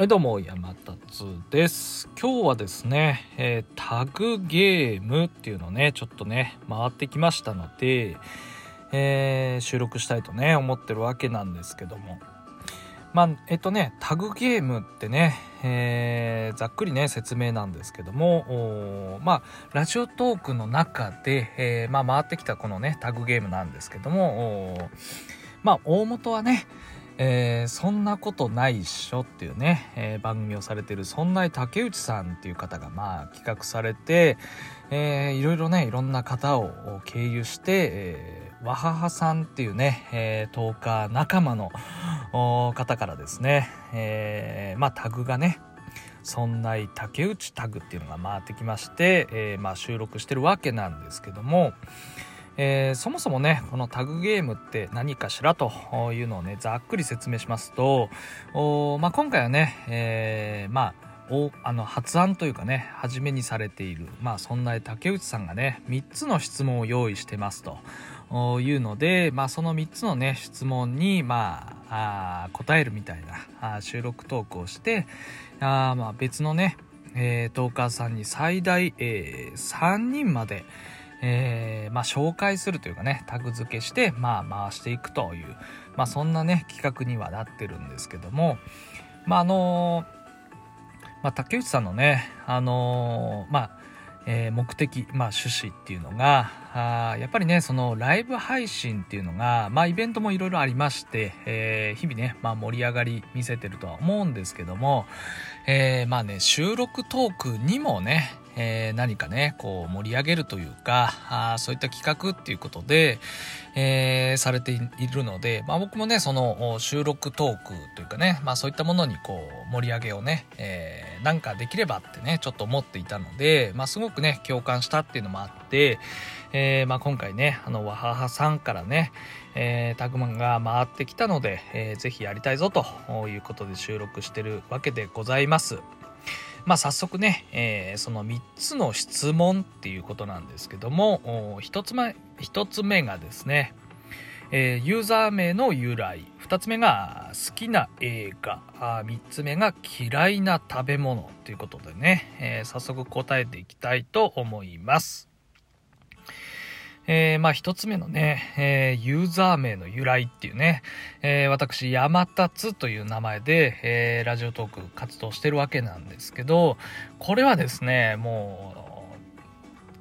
はい、どうも、山達です。今日はですね、えー、タグゲームっていうのね、ちょっとね、回ってきましたので、えー、収録したいとね、思ってるわけなんですけども。まあ、えっとね、タグゲームってね、えー、ざっくりね、説明なんですけども、まあ、ラジオトークの中で、えまあ、回ってきたこのね、タグゲームなんですけども、まあ、大元はね、えー、そんなことないっしょっていうね、えー、番組をされてるそんな竹内さんっていう方がまあ企画されて、えー、いろいろねいろんな方を経由して、えー、わははさんっていうね、えー、トーカー仲間の方からですね、えー、まあタグがねそんな竹内タグっていうのが回ってきまして、えー、まあ収録してるわけなんですけども、えー、そもそもねこのタグゲームって何かしらというのをねざっくり説明しますとまあ、今回はね、えー、まあおあの発案というかね初めにされているまあそんな竹内さんがね3つの質問を用意してますというので、まあ、その3つのね質問にまああ答えるみたいなあ収録トークをしてあまあ別のね、えー、トーカーさんに最大、えー、3人まで、えー、まあ、紹介するというかねタグ付けして、まあ、回していくという、まあ、そんなね企画にはなってるんですけどもまああのまあ、竹内さんのねあのまあえー、目的、まあ、趣旨っていうのがあやっぱりねそのライブ配信っていうのが、まあ、イベントもいろいろありまして、えー、日々ね、まあ、盛り上がり見せてるとは思うんですけども、えー、まあね収録トークにもねえー、何かねこう盛り上げるというかあそういった企画っていうことで、えー、されているので、まあ、僕もねその収録トークというかね、まあ、そういったものにこう盛り上げをね、えー、なんかできればってねちょっと思っていたので、まあ、すごくね共感したっていうのもあって、えーまあ、今回ねあのわははさんからね、えー、タグマンが回ってきたので、えー、ぜひやりたいぞということで収録してるわけでございます。まあ、早速ね、えー、その3つの質問っていうことなんですけども1つ目 ,1 つ目がですね、えー、ユーザー名の由来2つ目が好きな映画3つ目が嫌いな食べ物ということでね、えー、早速答えていきたいと思います。えー、まあ一つ目のね、えー、ユーザー名の由来っていうね、えー、私、山達という名前で、えー、ラジオトーク活動してるわけなんですけど、これはですね、も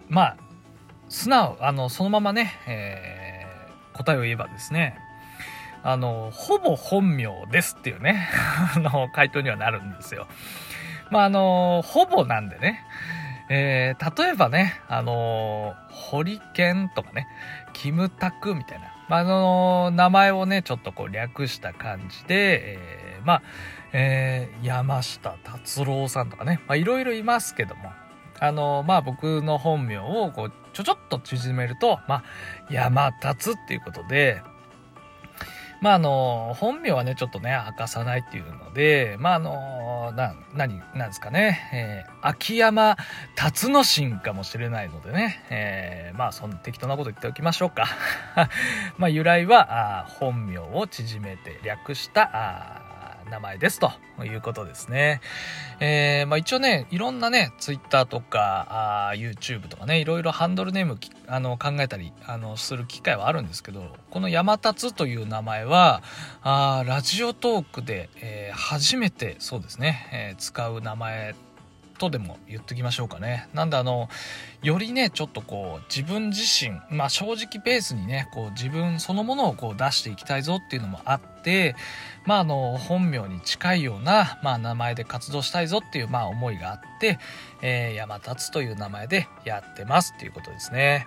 う、まあ、素直、あの、そのままね、えー、答えを言えばですね、あの、ほぼ本名ですっていうね、あの、回答にはなるんですよ。まあ、あの、ほぼなんでね、えー、例えばね、あのー、ホリケンとかね、キムタクみたいな、まあ、あのー、名前をね、ちょっとこう略した感じで、えー、まあ、えー、山下達郎さんとかね、まあ、いろいろいますけども、あのー、まあ、僕の本名をこう、ちょちょっと縮めると、まあ、山達っていうことで、まあ、あの、本名はね、ちょっとね、明かさないっていうので、まあ、あの、な、何、何ですかね、えー、秋山達之進かもしれないのでね、えー、まあ、そんな適当なこと言っておきましょうか。まあ、由来は、あ本名を縮めて略した、あ名前ですということですね。えー、まあ、一応ね、いろんなね、Twitter とかあ YouTube とかね、いろいろハンドルネームあの考えたりあのする機会はあるんですけど、この山立という名前は、あラジオトークで、えー、初めてそうですね、えー、使う名前とでも言っときましょうかね。なんであの、よりね、ちょっとこう、自分自身、まあ正直ベースにね、こう自分そのものをこう出していきたいぞっていうのもあって、まああの、本名に近いような、まあ名前で活動したいぞっていう、まあ思いがあって、えー、山立という名前でやってますっていうことですね。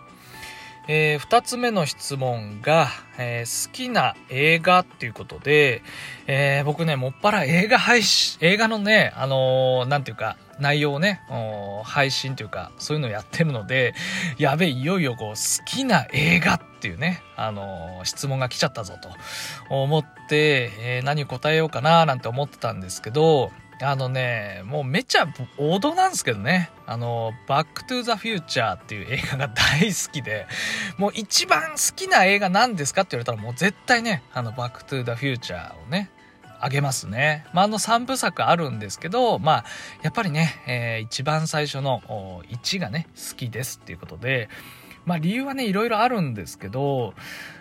えー、2つ目の質問が、えー、好きな映画っていうことで、えー、僕ね、もっぱら映画配信、映画のね、あのー、なんていうか、内容をね、配信というか、そういうのをやってるので、やべえ、いよいよこう、好きな映画っていうね、あのー、質問が来ちゃったぞと思って、えー、何答えようかななんて思ってたんですけど、あのね、もうめっちゃ王道なんですけどね。あの、バックトゥザフューチャーっていう映画が大好きで、もう一番好きな映画何ですかって言われたらもう絶対ね、あの、バックトゥザフューチャーをね、あげますね。まあ、あの3部作あるんですけど、まあ、やっぱりね、えー、一番最初の1がね、好きですっていうことで、まあ理由はね、いろいろあるんですけど、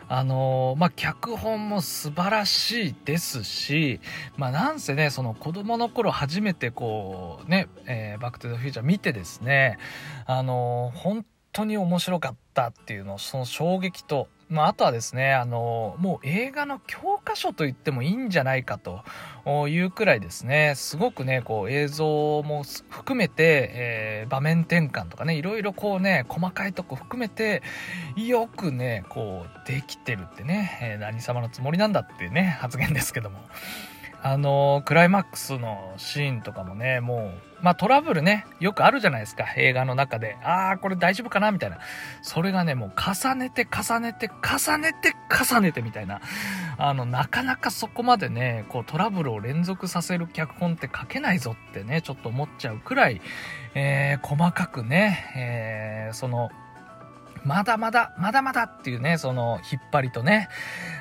あのー、まあ脚本も素晴らしいですし、まあなんせね、その子供の頃初めてこう、ね、えー、バックトゥザフューチャー見てですね、あのー、本当に面白かったっていうのを、その衝撃と、まあ、あとはですね、あの、もう映画の教科書と言ってもいいんじゃないかというくらいですね、すごくね、こう映像も含めて、えー、場面転換とかね、いろいろこうね、細かいとこ含めて、よくね、こうできてるってね、えー、何様のつもりなんだっていうね、発言ですけども。あのクライマックスのシーンとかもね、もう、まあトラブルね、よくあるじゃないですか、映画の中で。ああ、これ大丈夫かなみたいな。それがね、もう重ねて重ねて重ねて重ねてみたいな。あの、なかなかそこまでね、こうトラブルを連続させる脚本って書けないぞってね、ちょっと思っちゃうくらい、えー、細かくね、えー、その、まだまだ、まだまだっていうね、その、引っ張りとね、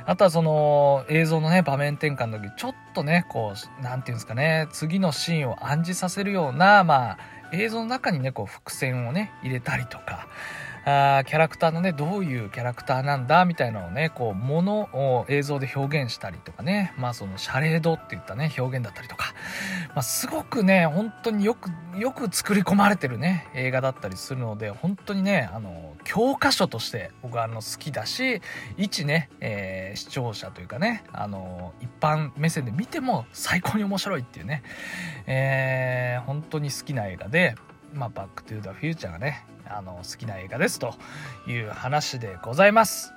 あとはその、映像のね、場面転換の時、ちょっとね、こう、なんていうんですかね、次のシーンを暗示させるような、まあ、映像の中にね、こう、伏線をね、入れたりとか、あキャラクターのね、どういうキャラクターなんだ、みたいなのをね、こう、ものを映像で表現したりとかね、まあその、シャレードっていったね、表現だったりとか、まあすごくね、本当によく、よく作り込まれてるね、映画だったりするので、本当にね、あの、教科書として僕はあの好きだし、一ね、えー、視聴者というかね、あの、一般目線で見ても最高に面白いっていうね、えー、本当に好きな映画で、まあ、バックトゥザフューチャーがね、あの、好きな映画ですという話でございます。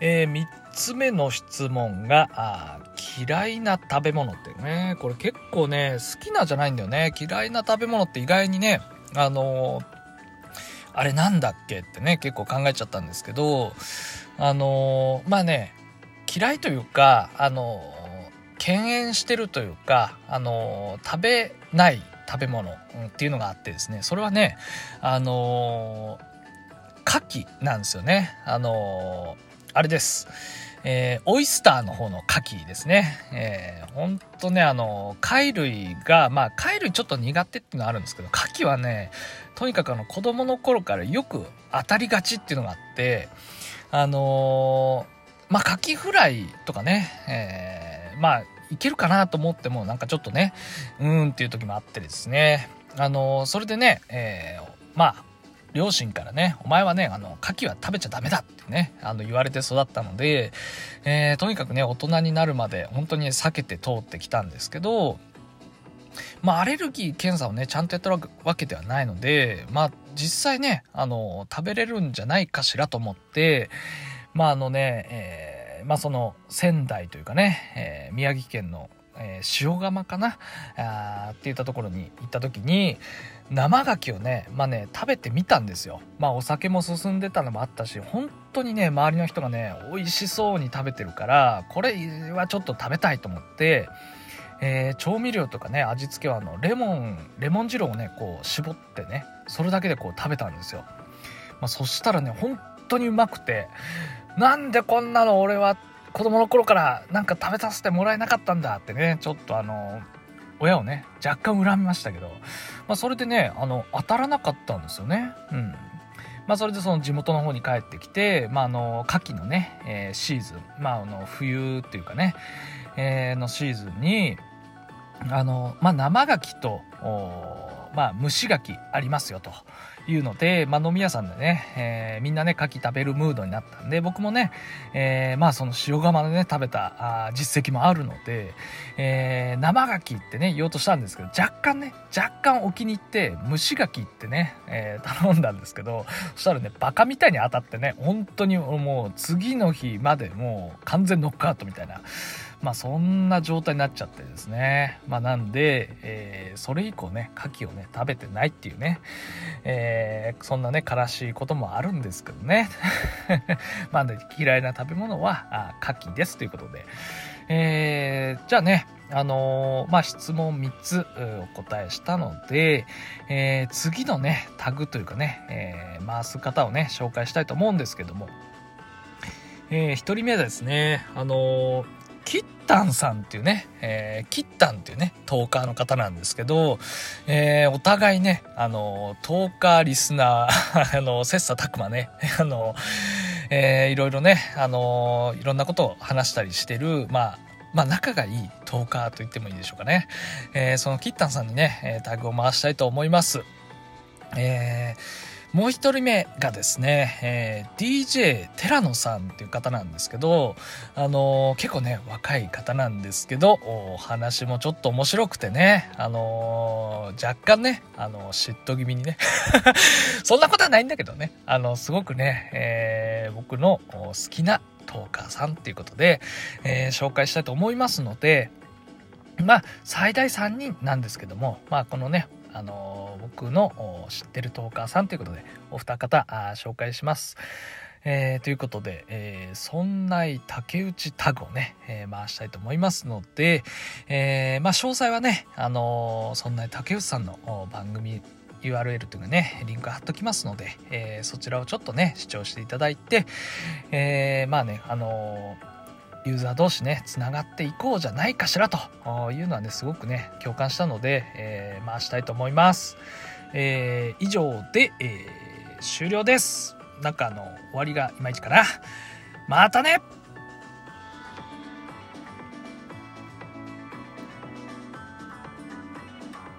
えー、3つ目の質問が、あ嫌いな食べ物ってね、これ結構ね、好きなじゃないんだよね。嫌いな食べ物って意外にね、あのー、あれなんだっけってね、結構考えちゃったんですけど、あのー、まあね、嫌いというか、あの敬遠してるというか、あの食べない食べ物っていうのがあってですね、それはね、あのー、牡蠣なんですよね。あの、あれです。えー、オイスターの方の牡蠣ですね。えー、ほんとね、あの、貝類が、まあ、貝類ちょっと苦手っていうのはあるんですけど、牡蠣はね、とにかくあの、子供の頃からよく当たりがちっていうのがあって、あのー、まあ、牡蠣フライとかね、えー、まあ、いけるかなと思っても、なんかちょっとね、うーんっていう時もあってですね。あの、それでね、えー、まあ、両親からね、お前はね、あの、牡蠣は食べちゃダメだってね、あの、言われて育ったので、えー、とにかくね、大人になるまで本当に避けて通ってきたんですけど、まあ、アレルギー検査をね、ちゃんとやったわけではないので、まあ、実際ね、あの、食べれるんじゃないかしらと思って、まあ、あのね、えーまあその仙台というかね、えー、宮城県の、えー、塩釜かな？あっていったところに行った時に生牡蠣をねまあね食べてみたんですよ。まあお酒も進んでたのもあったし本当にね周りの人がね美味しそうに食べてるからこれはちょっと食べたいと思ってえー、調味料とかね味付けはあのレモンレモン汁をねこう絞ってねそれだけでこう食べたんですよ、まあ、そしたらね本当にうまくてなんでこんなの俺はっ子供の頃からなんか食べさせてもらえなかったんだってね、ちょっとあの、親をね、若干恨みましたけど、まあそれでね、あの、当たらなかったんですよね。うん。まあそれでその地元の方に帰ってきて、まああの、牡蠣のね、えー、シーズン、まああの、冬っていうかね、えー、のシーズンに、あの、まあ生牡蠣と、まあ蒸し牡蠣ありますよと。いうので、まあ、飲み屋さんでね、えー、みんなね、牡蠣食べるムードになったんで、僕もね、えー、まあその塩釜でね、食べたあ実績もあるので、えー、生牡蠣ってね、言おうとしたんですけど、若干ね、若干お気に入って、蒸し牡蠣ってね、え、頼んだんですけど、そしたらね、バカみたいに当たってね、本当にもう次の日までもう完全ノックアウトみたいな、まあそんな状態になっちゃってですね。まあなんで、えー、それ以降ね、牡蠣をね、食べてないっていうね、えー、そんなね、悲しいこともあるんですけどね。まあね、嫌いな食べ物は、あ牡蠣ですということで。えー、じゃあね、あのー、まあ、質問3つお答えしたので、えー、次のね、タグというかね、えー、回す方をね、紹介したいと思うんですけども、えー、1人目はですね、あのキッタンさんっていうね、えー、キッタンっていうね、トーカーの方なんですけど、えー、お互いね、あの、トーカーリスナー、あの、切磋琢磨ね、あの、えー、いろいろね、あのいろんなことを話したりしてる、まあ、まあ、仲がいいトーカーと言ってもいいでしょうかね。えー、そのキッタンさんにね、タグを回したいと思います。えーもう一人目がですね、えー、DJ 寺野さんっていう方なんですけど、あのー、結構ね、若い方なんですけど、お話もちょっと面白くてね、あのー、若干ね、あの嫉妬気味にね、そんなことはないんだけどね、あの、すごくね、え僕の好きなトーカーさんっていうことで、え紹介したいと思いますので、まあ、最大3人なんですけども、まあ、このね、あの僕の知ってるトーカーさんということでお二方あ紹介します。えー、ということで、えー、そんな竹内タグをね、えー、回したいと思いますので、えー、まあ詳細はね、あのー、そんな竹内さんの番組 URL というかね、リンク貼っときますので、えー、そちらをちょっとね、視聴していただいて、えー、まあね、あのーユーザー同士ねつながっていこうじゃないかしらというのはねすごくね共感したので、えー、回したいと思います、えー、以上で、えー、終了です。なんかあの終わりがいまいちかな。またね。